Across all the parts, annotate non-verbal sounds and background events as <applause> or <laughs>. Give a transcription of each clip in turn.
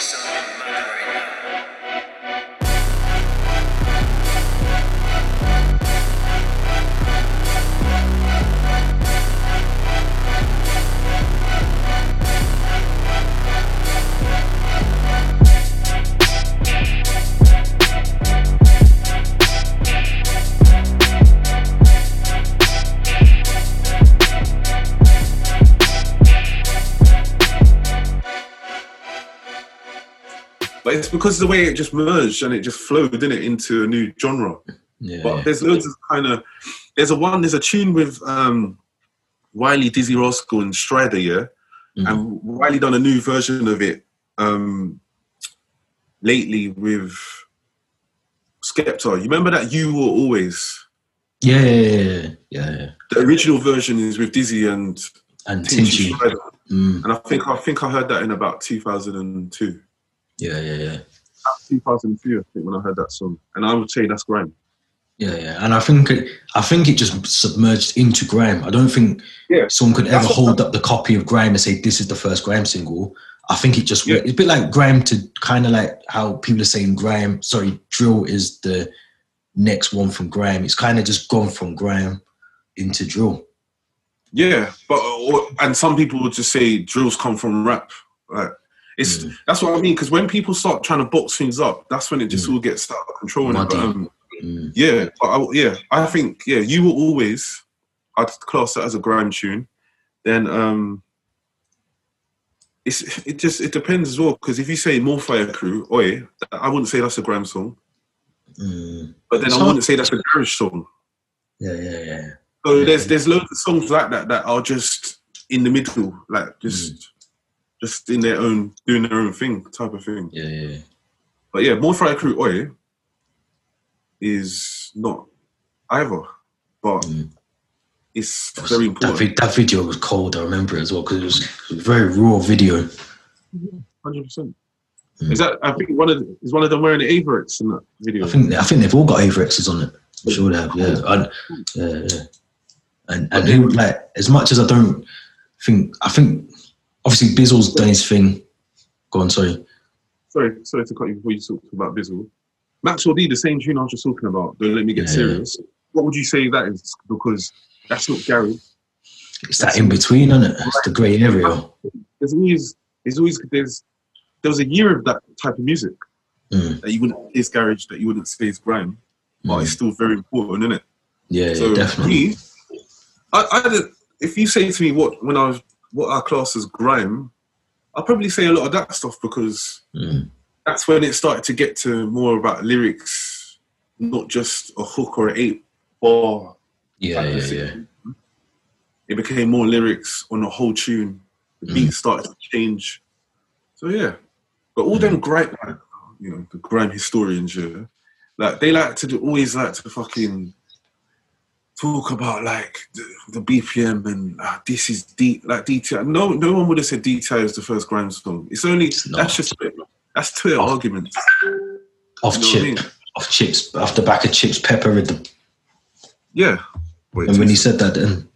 sounding mad right now. Because the way it just merged and it just flowed, didn't it, into a new genre. Yeah. But there's loads of kind of there's a one there's a tune with um Wiley, Dizzee Rascal, and Stryder, yeah, Mhm. and Wiley done a new version of it um lately with Skepta. You remember that you were always yeah, yeah, yeah, yeah, yeah, yeah. the original version is with Dizzy and And Tinchy Tinchy. Mm. and I think I think I heard that in about 2002. Yeah, yeah, yeah. 2003, I think, when I heard that song, and I would say that's grime. Yeah, yeah, and I think it, I think it just submerged into grime. I don't think Yeah. someone could ever That's hold up the copy of grime and say this is the first grime single. I think it just Yeah. it's a bit like grime to kind of like how people are saying grime. Sorry, drill is the next one from grime. It's kind of just gone from grime into drill. Yeah, but or, and some people would just say drills come from rap. Like it's Mm. that's what I mean. Because when people start trying to box things up, that's when it just Mm. all gets out of control. But, um, Mm. yeah, I, yeah, I think yeah, you will always. I'd class that as a grime tune. Then um, it's it just it depends as well. Because if you say more fire crew, oi, I wouldn't say that's a grime song. Mm. But then I wouldn't say that's a garage song. Yeah, yeah, yeah. So Yeah. there's there's loads of songs like that that are just in the middle, like just Mm. Just in their own doing their own thing type of thing. Yeah, yeah, yeah. But yeah, more fire crew oi is not either, but Mm. it's very That, important. vid- that video was cold. I remember it as well because it was, it was a very raw video. Hundred percent. Mm. Is that I think one of the, is one of them wearing the Avirex in that video? I think I think they've all got Avirexes on it. I'm sure they have. Yeah, and, yeah, yeah. And and who like as much as I don't think I think obviously Bizzle's done his thing. Go on, sorry. sorry, sorry to cut you before you talked about Bizzle. Maxwell D, the same tune I was just talking about. Don't let me get Yeah. serious. What would you say that is? Because that's not Gary. It's that in between, isn't it? It's the grey area. there's always there's always there's there was a year of that type of music Mm, that you wouldn't say is garage, that you wouldn't say is grime, but it's mm. still very important, isn't it? Yeah, so yeah, definitely. me, I, I don't- if you say to me what when I was what our class is grime, I'll probably say a lot of that stuff because Mm, that's when it started to get to more about lyrics, not just a hook or an eight bar. yeah, yeah, yeah. It became more lyrics on the whole tune. The Mm. beat started to change. So yeah, but all Mm. them grime, like, you know, the grime historians, yeah, like they like to do, always like to fucking talk about like the, the BPM and uh, this is deep, like detail. No, no one would have said detail is the first grime song. It's only It's that's just that's Twitter Oh. arguments. Off You know what I mean? off chips, off the back of chips, pepper rhythm. Yeah. Wait, And when he said that, then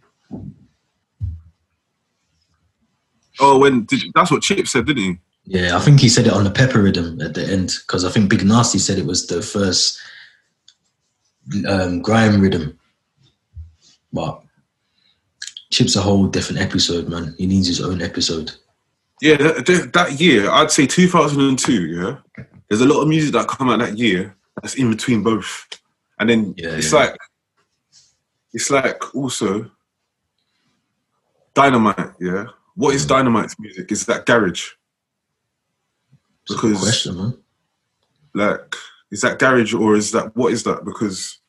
Oh, when did, that's what Chip said, didn't he? yeah, I think he said it on the pepper rhythm at the end because I think Big Narstie said it was the first um, grime rhythm. But Chip's a whole different episode, man. He needs his own episode. Yeah, that, that- year, I'd say 2002. Yeah, there's a lot of music that come out that year that's in between both, and then Yeah, it's yeah. like it's like also dynamite. Yeah, what is Mm. dynamite's music? Is that garage? It's a good Because question, man. like, is that garage or is that what is that? Because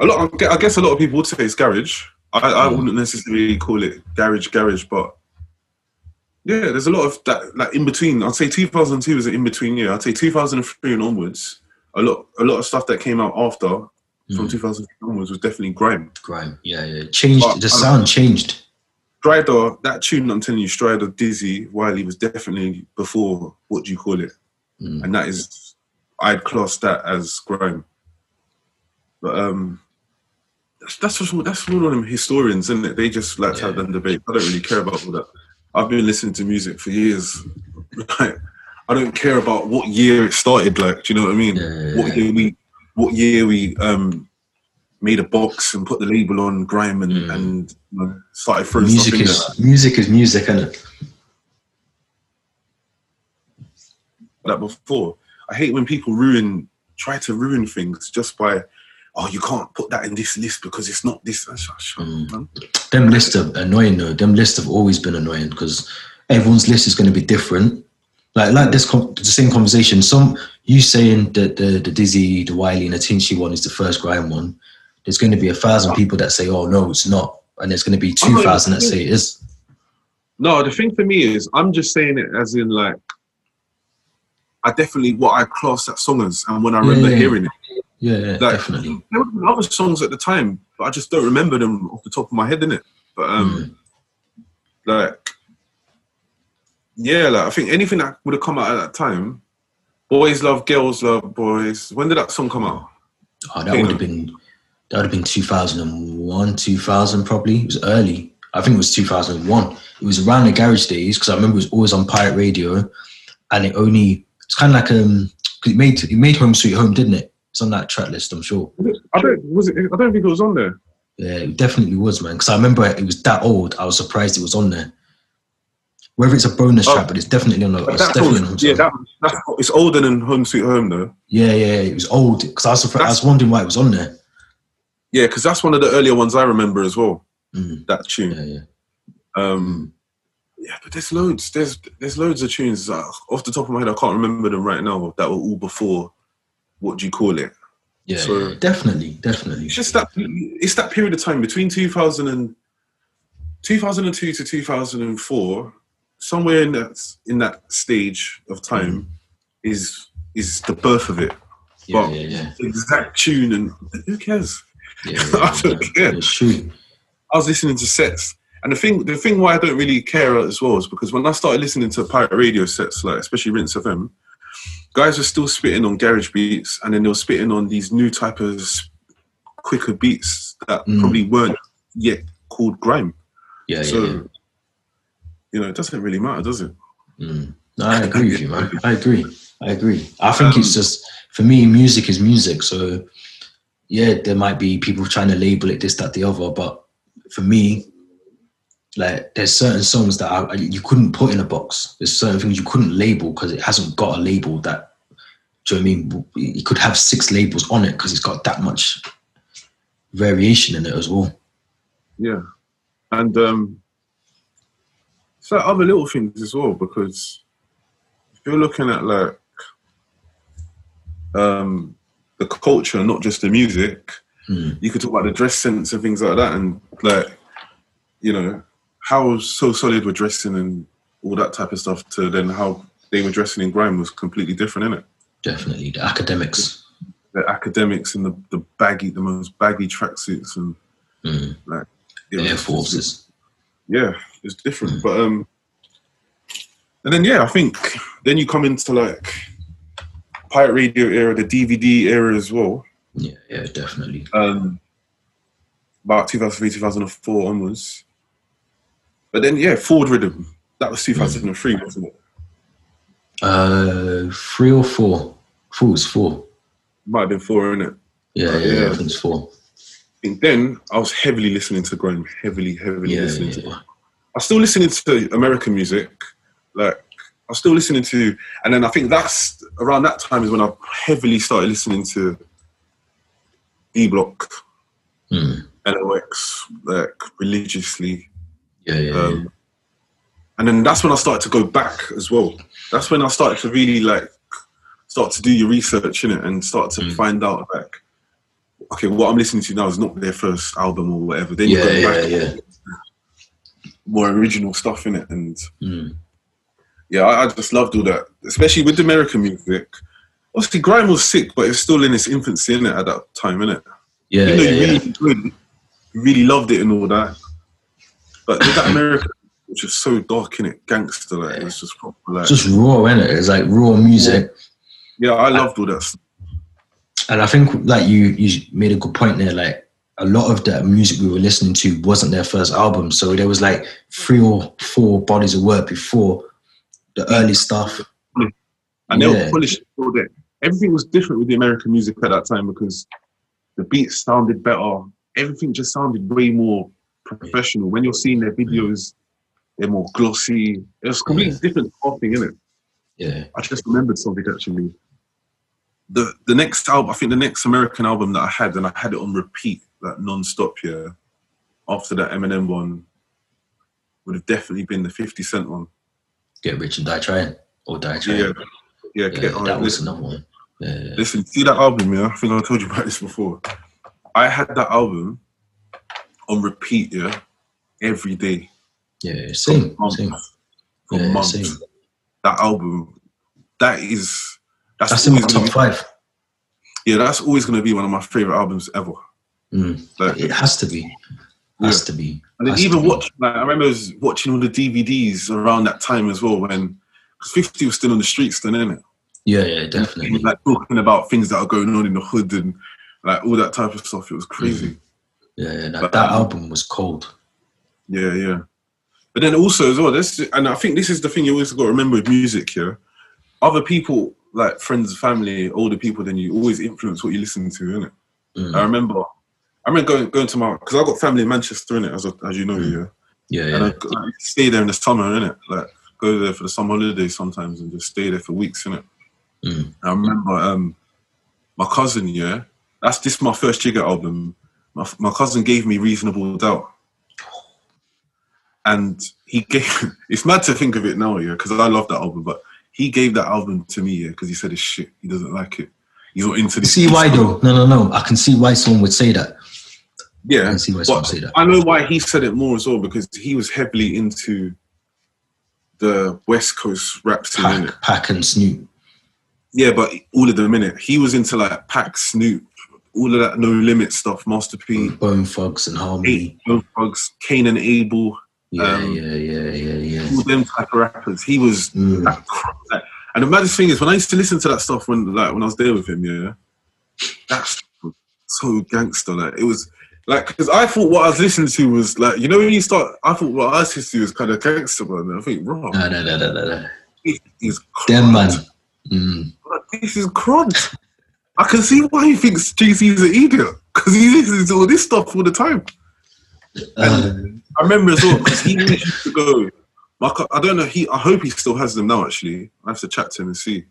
a lot, I guess a lot of people would say it's garage. I, I Mm. wouldn't necessarily call it garage, garage, but yeah, there's a lot of that like in between. I'd say 2002 was an in between year. I'd say 2003 and onwards, a lot, a lot of stuff that came out after from Mm. 2003 onwards was definitely grime. Grime, yeah, yeah. Changed. But, the sound changed. Stryder, that tune I'm telling you, Stryder, Dizzee, Wiley was definitely before what do you call it? Mm. and that is I'd class that as grime. But um, that's that's just, that's one of them historians, isn't it? They just like to have Yeah. them debate. I don't really care about all that. I've been listening to music for years. <laughs> Like, I don't care about what year it started. Like, do you know what I mean? Yeah. What year we, what year we um made a box and put the label on grime and Mm. and you know, started throwing music stuff in is there. music is music, and Like before, I hate when people ruin, try to ruin things just by, oh, you can't put that in this list because it's not this. Shut, shut Mm. them lists are annoying though. Them lists have always been annoying because everyone's list is going to be different. Like like this com- the same conversation. Some you saying that the the Dizzee, the Wiley, and the Tinchy one is the first grime one. There's going to be a thousand people that say, "Oh no, it's not," and there's going to be two thousand that say it is. No, the thing for me is, I'm just saying it as in like, I definitely what I class that song as, and when I remember Yeah. hearing it, Yeah, yeah Like- definitely. there were other songs at the time, but I just don't remember them off the top of my head, innit? But um, like, yeah, like I think anything that would have come out at that time, boys love girls love boys. When did that song come out? Oh, that would have been that would have been two thousand and one, two thousand probably. It was early. I think it was two thousand and one. It was around the garage days because I remember it was always on pirate radio, and it only it's kind of like um 'cause it made it made Home Sweet Home, didn't it? It's on that track list, I'm sure. I don't was it. I don't think it was on there. Yeah, it definitely was, man. Because I remember it was that old. I was surprised it was on there. Whether it's a bonus Oh. track, but it's definitely on. The, But it's definitely on was, Home yeah, that, that's it's older than Home Sweet Home though. yeah, yeah, yeah. It was old because I was surprised. I was wondering why it was on there. Yeah, because that's one of the earlier ones I remember as well. Mm, That tune. yeah, yeah. Um, yeah, but there's loads. There's there's loads of tunes that, off the top of my head. I can't remember them right now. That were all before. What do you call it? Yeah, So- yeah, definitely, definitely. It's just that it's that period of time between 2000 and 2002 to 2004. Somewhere in that in that stage of time mm-hmm. is is the birth of it. Yeah, But yeah, yeah. exact tune and who cares? Yeah, <laughs> yeah, I don't yeah. care. It's true. I was listening to sets, and the thing, the thing why I don't really care as well is because when I started listening to pirate radio sets, like especially Rinse FM, guys were still spitting on garage beats, and then they were spitting on these new type of quicker beats that Mm. probably weren't yet called grime. Yeah, so, yeah, yeah. you know, it doesn't really matter, does it? Mm. No, I agree with you, man. <laughs> I agree. I agree. I think it's just for me, music is music. So yeah, there might be people trying to label it this, that, the other, but for me, like there's certain songs that I, you couldn't put in a box. There's certain things you couldn't label because it hasn't got a label that. Do you know what I mean? You could have six labels on it because it's got that much variation in it as well. Yeah, and um, it's like other little things as well because if you're looking at like um, the culture, not just the music, Mm. you could talk about the dress sense and things like that, and like you know how so solid were dressing and all that type of stuff to then how they were dressing in grime was completely different, innit? Definitely the Akademiks. The Akademiks and the, the baggy, the most baggy tracksuits and Mm. like it Air Forces. yeah, it's different. But um, and then yeah, I think then you come into like pirate radio era, the DVD era as well. Yeah, yeah, definitely. Um, about 2003, 2004 onwards. But then yeah, Forward Riddim. That was 2003, wasn't it? Uh, three or four. Four was four. Might have been four, innit? Yeah, yeah, yeah. I think it's four. And then I was heavily listening to grime, heavily, heavily Yeah, listening yeah, to. yeah. I was still listening to American music, like I was still listening to, and then I think that's around that time is when I heavily started listening to D Block, Mm. LOX, like religiously, Yeah, yeah, yeah. um, and then that's when I started to go back as well. That's when I started to really like start to do your research in it and start to Mm. find out like, okay, what I'm listening to now is not their first album or whatever. Then you Yeah, go yeah, back yeah. more original stuff in it, and Mm. yeah, I, I just loved all that, especially with American music. Obviously, grime was sick, but it's still in its infancy in it at that time? Yeah, Even though yeah, you yeah. really it, you really loved it and all that. But with that American, which is so dark in it, gangster, like it was just proper, like Just raw, innit? It's like raw music. yeah, I loved all that. Stuff. And I think like you you made a good point there, like a lot of the music we were listening to wasn't their first album. So there was like three or four bodies of work before the early stuff. and they Yeah. were polished all day. Everything was different with the American music at that time because the beats sounded better. Everything just sounded way more professional. When you're seeing their videos, they're more glossy. It was completely different whole thing, innit? Yeah. I just remembered something actually. The the next album, I think the next American album that I had, and I had it on repeat, like non-stop here, after that Eminem one, would have definitely been the 50 Cent one. Get rich and die trying. Or die Yeah, trying. yeah, Yeah, get on. that was listen, another one. Yeah, yeah. listen, see that album, yeah? I think I told you about this before. I had that album on repeat, yeah, every day. Yeah, same, for same. months. For Yeah, months. same. That album, that is that's, That's in my always top be, five. yeah, that's always gonna be one of my favorite albums ever. Mm. Like, It has to be. Has to be. And then even be. watch, like, I remember I was watching all the DVDs around that time as well when, because 50 was still on the streets then, innit? Yeah, yeah, definitely. like talking about things that are going on in the hood and like all that type of stuff. It was crazy. Yeah, yeah that, um, album was cold. Yeah, yeah. But then also as well, this and I think this is the thing you always got to remember with music, yeah. Other people, like friends, family, older people than you, always influence what you listen to, innit? Mm. I remember, I remember going going to my because I got family in Manchester, innit? As as you know, yeah. Yeah, And I yeah. like, stay there in the summer, innit? Like go there for the summer holidays sometimes and just stay there for weeks, innit? Mm. I remember um, my cousin, yeah. That's this my first Jigga album. My, my cousin gave me Reasonable Doubt. And he gave <laughs> it's mad to think of it now, yeah, because I love that album, but he gave that album to me, yeah, because he said it's shit. He doesn't like it. He's not into this. See why though? No, no, no. I can see why someone would say that. Yeah. I can see why someone would say that. I know why he said it more as well, because he was heavily into the West Coast rap scene. Pac, Pac and Snoop. Yeah, but all of them in it. He was into like Pac Snoop, all of that No Limit stuff, Master P, Bone Thugs and Harmony. Bone Thugs, Kane and Abel, Yeah, Um, yeah, yeah, yeah, yeah. all them type of rappers. He was Mm. that cr- that- and the maddest thing is when I used to listen to that stuff when like when I was there with him, yeah, that's so gangster. Like it was like because I thought what I was listening to was like you know when you start, I thought what I was listening to was kind of gangster, man. I think wrong. No, no, no, no, no, no. Them man. Mm. Like, this is crud. I can see why he thinks JC is an idiot because he listens to all this stuff all the time. Uh, I remember as well because he used to go. Co- I don't know. He. I hope he still has them now. Actually, I have to chat to him and see.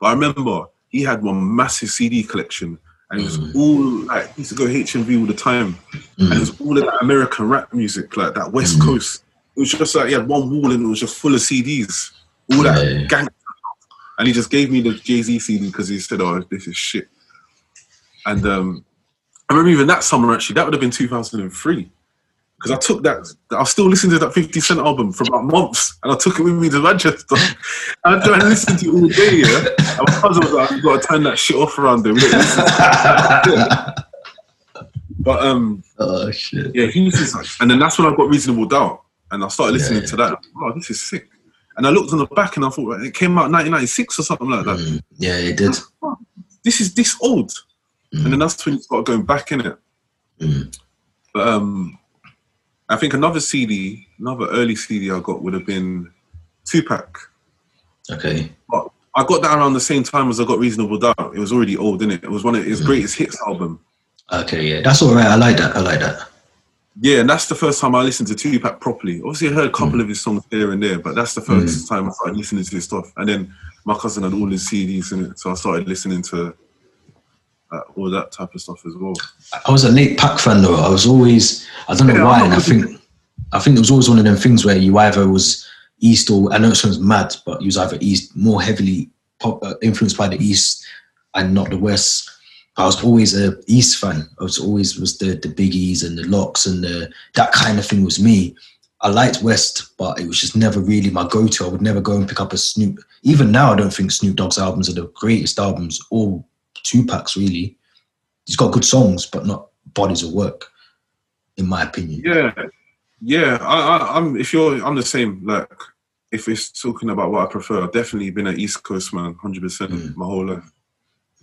But I remember he had one massive CD collection, and it was Mm. all like he used to go HMV all the time, and it mm. was all of that American rap music, like that West Mm. Coast. It was just like he had one wall and it was just full of CDs, all that Yeah. gang. And he just gave me the Jay Z CD because he said, "Oh, this is shit." And um, I remember even that summer actually, that would have been 2003. Because I took that, I still listening to that 50 Cent album for about months, and I took it with me to Manchester. <laughs> and I tried to listen to it all day, yeah. And my cousin was like, "You got to turn that shit off around there." <laughs> But um, oh shit. yeah, he was like, and then that's when I got Reasonable Doubt, and I started Yeah, listening yeah. to that. Oh, this is sick. And I looked on the back, and I thought it came out 1996 or something like that. Mm. Yeah, it did. This is this old, Mm. and then that's when you start going back in it. Mm. But um, I think another CD, another early CD I got would have been Tupac. Okay. But I got that around the same time as I got Reasonable Doubt. It was already old, didn't it? It was one of his Mm. greatest hits album. Okay, yeah. That's all right. I like that. I like that. Yeah, and that's the first time I listened to Tupac properly. Obviously, I heard a couple Mm. of his songs here and there, but that's the first time I started listening to his stuff. And then my cousin had all his CDs in it, so I started listening to uh, all that type of stuff as well. I was a late Pac fan though. I was always I don't know Yeah, why, and I think I think it was always one of them things where you either was East or I know it sounds mad, but you was either East more heavily pop, uh, influenced by the East and not the West. I was always a East fan. I was always was the the biggies and the LOX and the that kind of thing was me. I liked West, but it was just never really my go-to. I would never go and pick up a Snoop. Even now, I don't think Snoop Dogg's albums are the greatest albums or Tupac's really. He's got good songs, but not bodies of work, in my opinion. Yeah, yeah. I, I, I'm if you're, I'm the same. Like if it's talking about what I prefer, I've definitely been an East Coast man, hundred percent Mm. my whole life.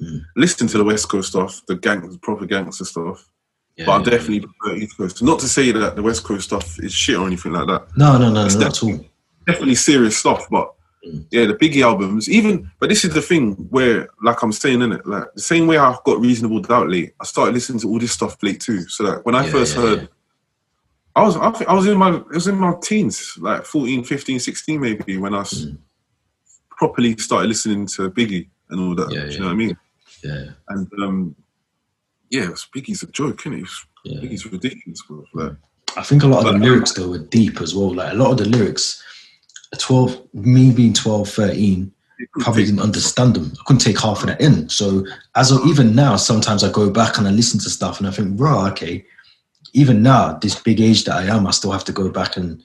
Mm. Listen to the West Coast stuff, the gang, proper gangster stuff, Yeah, but I yeah, definitely prefer East Coast. Not to say that the West Coast stuff is shit or anything like that. No, no, no, It's no, not at all. Definitely serious stuff, but Mm. Yeah, the Biggie albums, even, but this is the thing where, like I'm saying, in it, like the same way I got Reasonable Doubt late, I started listening to all this stuff late too. So like when I Yeah, first yeah, heard, yeah. I was, I, think I was in my, it was in my teens, like 14, 15, 16 maybe, when I Mm. properly started listening to Biggie and all that. Yeah, do you know what I mean? Yeah, And um, yeah, it was, Biggie's a joke, isn't it? Yeah. Biggie's ridiculous, bro. Like, I think a lot of the lyrics though were deep as well. Like a lot of the lyrics, 12, me being 12, 13, probably didn't understand them. I couldn't take half of that in. So as of, even now, sometimes I go back and I listen to stuff and I think, raw, okay. Even now, this big age that I am, I still have to go back and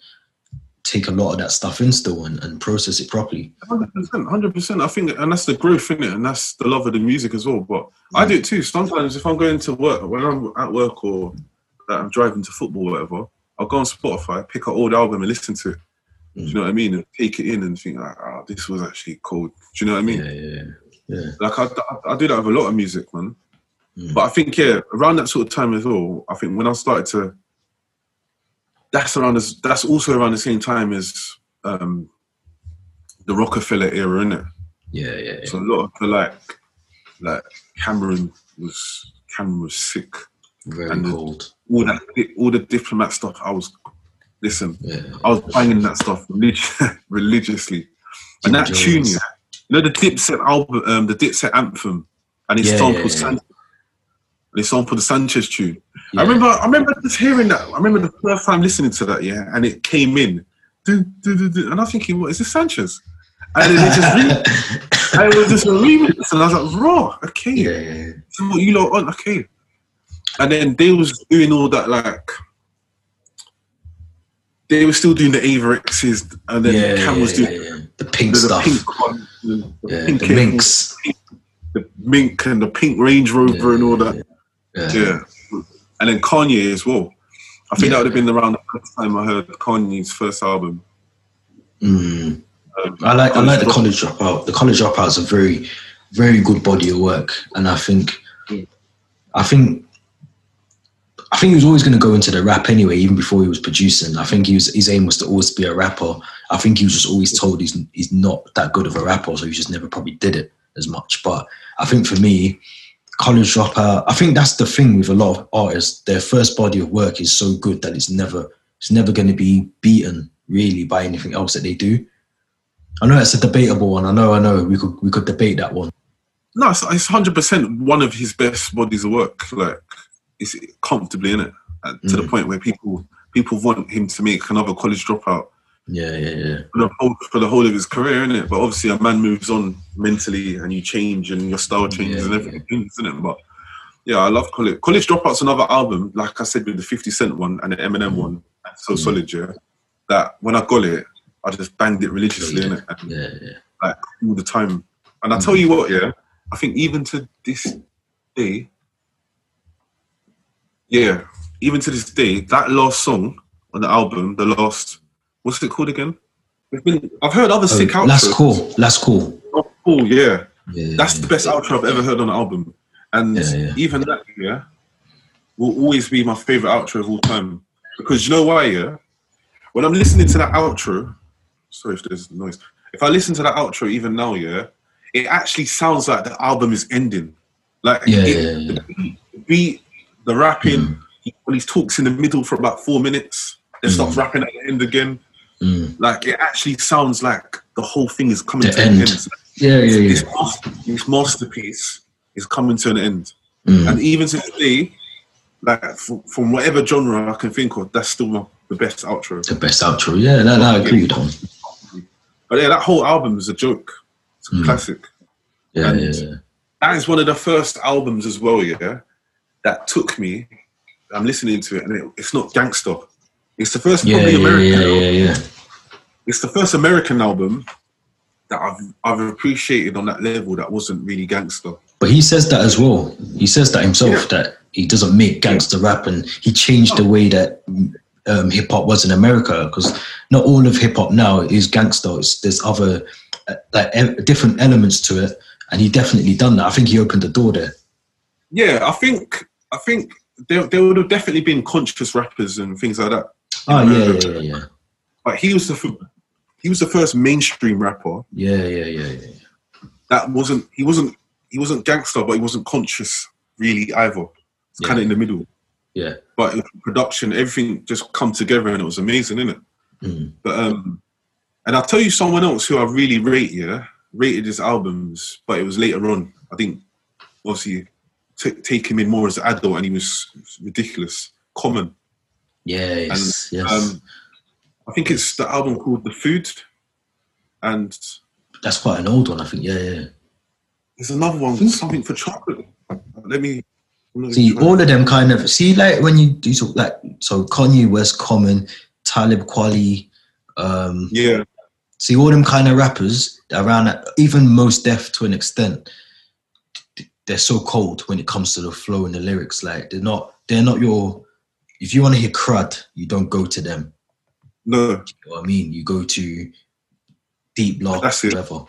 take a lot of that stuff in still and, and process it properly. Hundred percent, hundred percent. I think, and that's the growth in it, and that's the love of the music as well. But I mm. do it too. Sometimes if I'm going to work, when I'm at work or that I'm driving to football, or whatever, I'll go on Spotify, pick an old album and listen to it. Do you know what I mean? And take it in and think, like, oh, this was actually cool. Do you know what I mean? Yeah, yeah, yeah. Like I, I, I do that with a lot of music, man. Mm. But I think yeah, around that sort of time as well. I think when I started to, that's around this. That's also around the same time as um, the Rockefeller era, isn't it? Yeah, yeah, yeah. So a lot of the like, like Cam'ron was Cam'ron was sick. Very and the- All that, all the diplomat stuff. I was listen. Yeah. I was banging that stuff relig- <laughs> religiously. And that Jim tune, you know the Dipset album, um, the Dipset anthem, and it's Yeah, sampled yeah. Sanchez. Sampled the Sanchez tune. I remember, I remember just hearing that. I remember the first time listening to that, yeah, and it came in, dun, dun, dun, and I'm thinking, what is this Sanchez? And then it just re- <laughs> and it was just a remix, and I was like, raw, okay, yeah, yeah, yeah. so what you lot on, okay. And then they was doing all that like. They were still doing the Avirexes, and then yeah, Cam was yeah, doing yeah. the pink the, stuff. the pink one, the, yeah, pink the minks. the mink and the pink Range Rover and all that. Yeah. And then Kanye as well. I think that would have been around the first time I heard Kanye's first album. Mm. Um, I like I like the College dropout. The college dropout's a very, very good body of work, and I think, Mm. I think, I think he was always going to go into the rap anyway, even before he was producing. I think he was, his aim was to always be a rapper. I think he was just always told he's he's not that good of a rapper, so he just never probably did it as much. But I think for me, college dropout. I think that's the thing with a lot of artists. Their first body of work is so good that it's never it's never going to be beaten really by anything else that they do. I know it's a debatable one. I know, I know. We could we could debate that one. No, it's, it's 100% one of his best bodies of work. Like, it's comfortably in it to the Mm. point where people people want him to make another college dropout Yeah, yeah, yeah. for the whole, for the whole of his career, isn't it? But obviously, a man moves on mentally, and you change, and your style changes, Yeah, and everything changes, isn't it? But yeah, I love college. College Dropout's another album, like I said, with the Fifty Cent one and the Eminem one, so Mm. solid, yeah. That when I got it, I just banged it religiously, Yeah, innit? And, Yeah, yeah. like all the time. And I tell you what, yeah, I think even to this day, yeah, even to this day, that last song on the album, the last, what's it called again? We've been, I've heard other sick Oh, outros. that's cool. That's cool. Oh, cool, yeah. Yeah, That's yeah. the best outro I've ever heard on an album. And even that, yeah, will always be my favorite outro of all time. Because you know why, yeah? When I'm listening to that outro, sorry if there's noise. If I listen to that outro even now, yeah, it actually sounds like the album is ending. Like Yeah, it- yeah, yeah. the beat, the beat, the rapping, he, when he talks in the middle for about four minutes, then starts Mm. rapping at the end again. Mm. Like it actually sounds like the whole thing is coming The to an end. end. Yeah, yeah, This, yeah. master- this masterpiece is coming to an end. Mm. And even to today, like from, from whatever genre I can think of, that's still my, the best outro. The best outro. Yeah, no, no, I agree with that. But yeah, that whole album is a joke. It's a Mm. classic. Yeah, yeah, yeah. That is one of the first albums as well, yeah, that took me. I'm listening to it, and it, it's not gangster. It's the first Yeah, probably yeah, American. yeah, yeah, yeah. It's the first American album that I've I've appreciated on that level that wasn't really gangster. But he says that as well. He says that himself Yeah. that he doesn't make gangster rap, and he changed the way that um, hip hop was in America because not all of hip hop now is gangster. It's, there's other uh, like e- different elements to it, and he definitely done that. I think he opened the door there. Yeah, I think I think there, there would have definitely been conscious rappers and things like that. Oh yeah, yeah, yeah, yeah. But he was the f- he was the first mainstream rapper Yeah, yeah, yeah, yeah. that wasn't he wasn't he wasn't gangster, but he wasn't conscious really either. It's kind of in the middle. Yeah. But production, everything just come together and it was amazing, isn't it? Mm. But um, and I'll tell you someone else who I really rate. Yeah, rated his albums, but it was later on. I think obviously t- take him in more as an adult, and he was ridiculous. Common. Yes, yes. Um, I think it's the album called The Food, and That's quite an old one, I think. Yeah, yeah. there's another one, something for chocolate. Let me. See, all of them kind of see like when you do so like so Kanye West, Common, Talib Kweli, um, Yeah, see all them kind of rappers around that, even Mos Def to an extent. They're so cold when it comes to the flow and the lyrics. Like they're not, they're not your. If you want to hear crud, you don't go to them. no, You know what I mean? You go to D Block, That's it. whatever.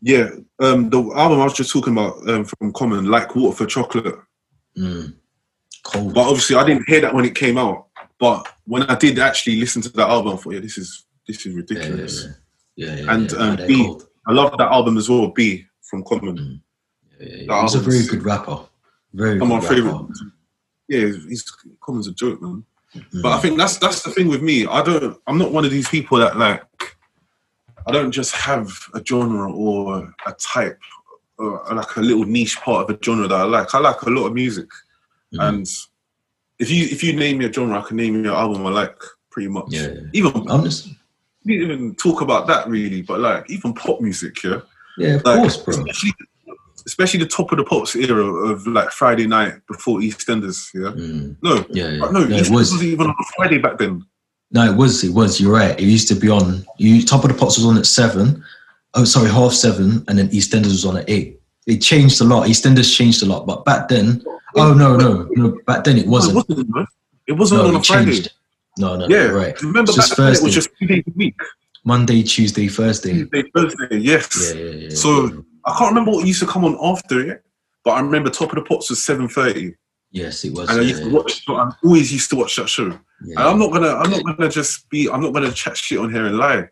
yeah. Um, the album I was just talking about um, from Common, like Water for Chocolate. Mm. Cold. But obviously, I didn't hear that when it came out. But when I did actually listen to that album, I thought, yeah, this is this is yeah, yeah, ridiculous. yeah. yeah, yeah And, um, B- cold. I love that album as well. B from Common. Mm. He's a very good rapper. Very Come good on, rapper. favorite. Yeah, he's Common's a joke, man. Mm. But I think that's that's the thing with me. I don't. I'm not one of these people that like. I don't just have a genre or a type, or like a little niche part of a genre that I like. I like a lot of music, Mhm. and if you if you name me a genre, I can name you an album I like pretty much. Yeah, yeah. Even I'm just, we didn't even talk about that really, but like even pop music, yeah. yeah, of Like, course, bro. Especially, especially the top of the pops era of like Friday night before EastEnders, yeah. Mm. No, Yeah, yeah. no, No, EastEnders it was. wasn't even on a Friday back then. No, it was. It was. You're right. It used to be on. You top of the pops was on at seven. Oh, sorry, half seven, and then EastEnders was on at eight. It changed a lot. EastEnders changed a lot, but back then, oh no, no, no. Back then it wasn't. it wasn't. It wasn't No, on a Friday. changed. No, no, Yeah, no, right. Remember back then it was just two days a week. Monday, Tuesday, Thursday. Tuesday, Thursday, yes. Yeah, yeah, yeah. So I can't remember what used to come on after it, but I remember Top of the Pops was seven thirty, yes, it was. and I used to watch. I always used to watch that show. yeah. And I'm not gonna, I'm not gonna just be, I'm not gonna chat shit on here and lie.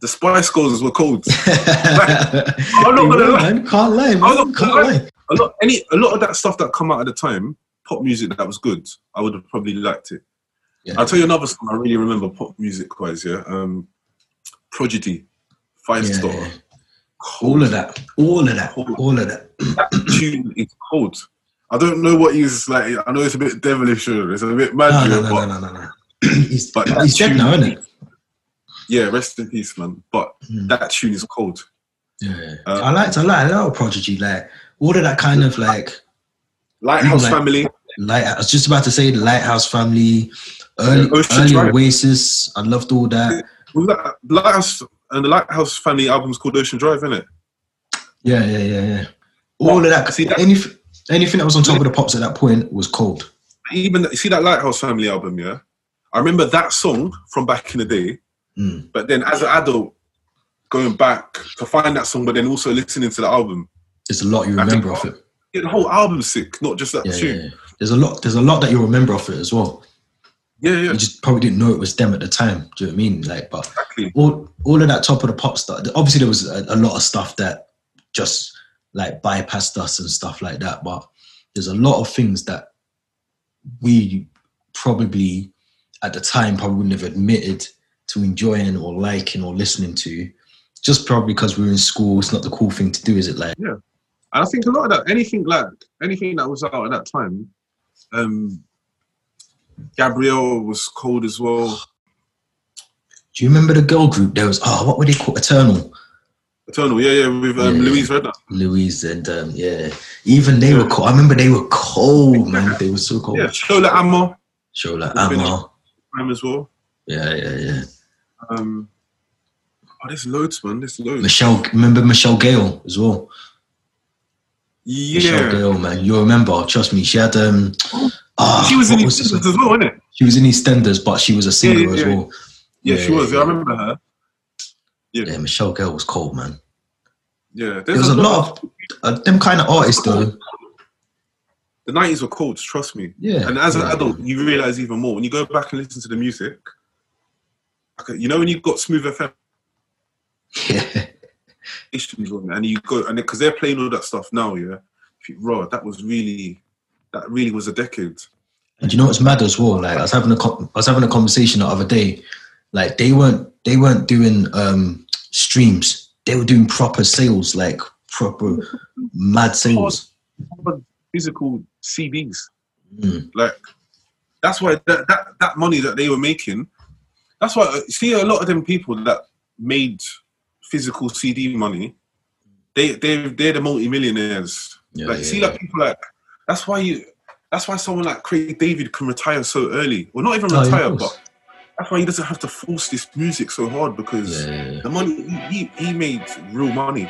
The Spice Girls were cold. <laughs> I'm not gonna lie. man. Can't lie, man. not Can't lie. a lot, any, a lot of that stuff that come out at the time, pop music that was good. I would have probably liked it. Yeah. I'll tell you another song I really remember pop music wise. Yeah, um, Prodigy, Five Yeah, Star. All of that. All of that. All of that. That tune is cold. I don't know what he's like. I know it's a bit devilish. It's a bit mad. No, no, no, but no, no, no, <clears throat> he's But he's dead now, isn't it? yeah, rest in peace, man. But Mm. that tune is cold. Yeah. Uh, I liked I like a lot of Prodigy, like all of that kind of like Lighthouse Family. light. I was just about to say the Lighthouse Family, early, early Oasis. I loved all that. Was that Lighthouse and the Lighthouse Family album's called Ocean Drive, isn't it? Yeah, yeah, yeah, yeah. All of that. See, that- anything, anything that was on top of the pops at that point was cold. Even you see that Lighthouse Family album, yeah. I remember that song from back in the day, Mm. but then as an adult, going back to find that song, but then also listening to the album, There's a lot you I think- remember of it. yeah, the whole album's sick, not just that Yeah, yeah, tune. yeah. There's a lot. There's a lot that you remember of it as well. Yeah, yeah, You just probably didn't know it was them at the time. Do you know what I mean? Like, but exactly. all all of that top of the pop stuff. Obviously, there was a, a lot of stuff that just like bypassed us and stuff like that. But there's a lot of things that we probably at the time probably wouldn't have admitted to enjoying or liking or listening to, just probably because we were in school. It's not the cool thing to do, is it? Like, And I think a lot of that, anything like anything that was out at that time, um, Gabrielle was cold as well. do you remember the girl group? There was oh, what were they called? Eternal. Eternal, yeah, yeah, with um, Yeah. Louise Redner. Louise and um, yeah, even they were cold. I remember they were cold, man. They were so cold. Yeah, Shola Ama Show like It's been- Ama. time as well. Yeah, yeah, yeah. Um, oh, there's loads, man. There's loads. Michelle, remember Michelle Gayle as well. Yeah. Michelle yeah, Gayle, man, you remember? Trust me, she had um. Ah, she was in was EastEnders as well, wasn't it? She was in EastEnders, but she was a singer yeah, as yeah. well. Yeah, she was. I remember her. Yeah, Michelle Gayle was cold, man. Yeah, There there's was a lot of uh, them kind of artists, though. The nineties were cold. Trust me. Yeah, And as an adult, you realize even more when you go back and listen to the music. like, You know when you've got Smooth FM Yeah. <laughs> and you go and because they're playing all that stuff now, yeah. Raw, that was really, that really was a decade. And you know what's mad as well? Like I was having a I was having a conversation the other day. Like they weren't they weren't doing um streams. They were doing proper sales, like proper mad sales. Physical CDs, Mm. like that's why that, that that money that they were making. That's why uh, see a lot of them people that made physical CD money. They they they're the multimillionaires. Yeah, like yeah, see yeah. like people like that's why you that's why someone like Craig David can retire so early. Well, not even Oh, retire, but that's why he doesn't have to force this music so hard because Yeah, the money he, he made real money.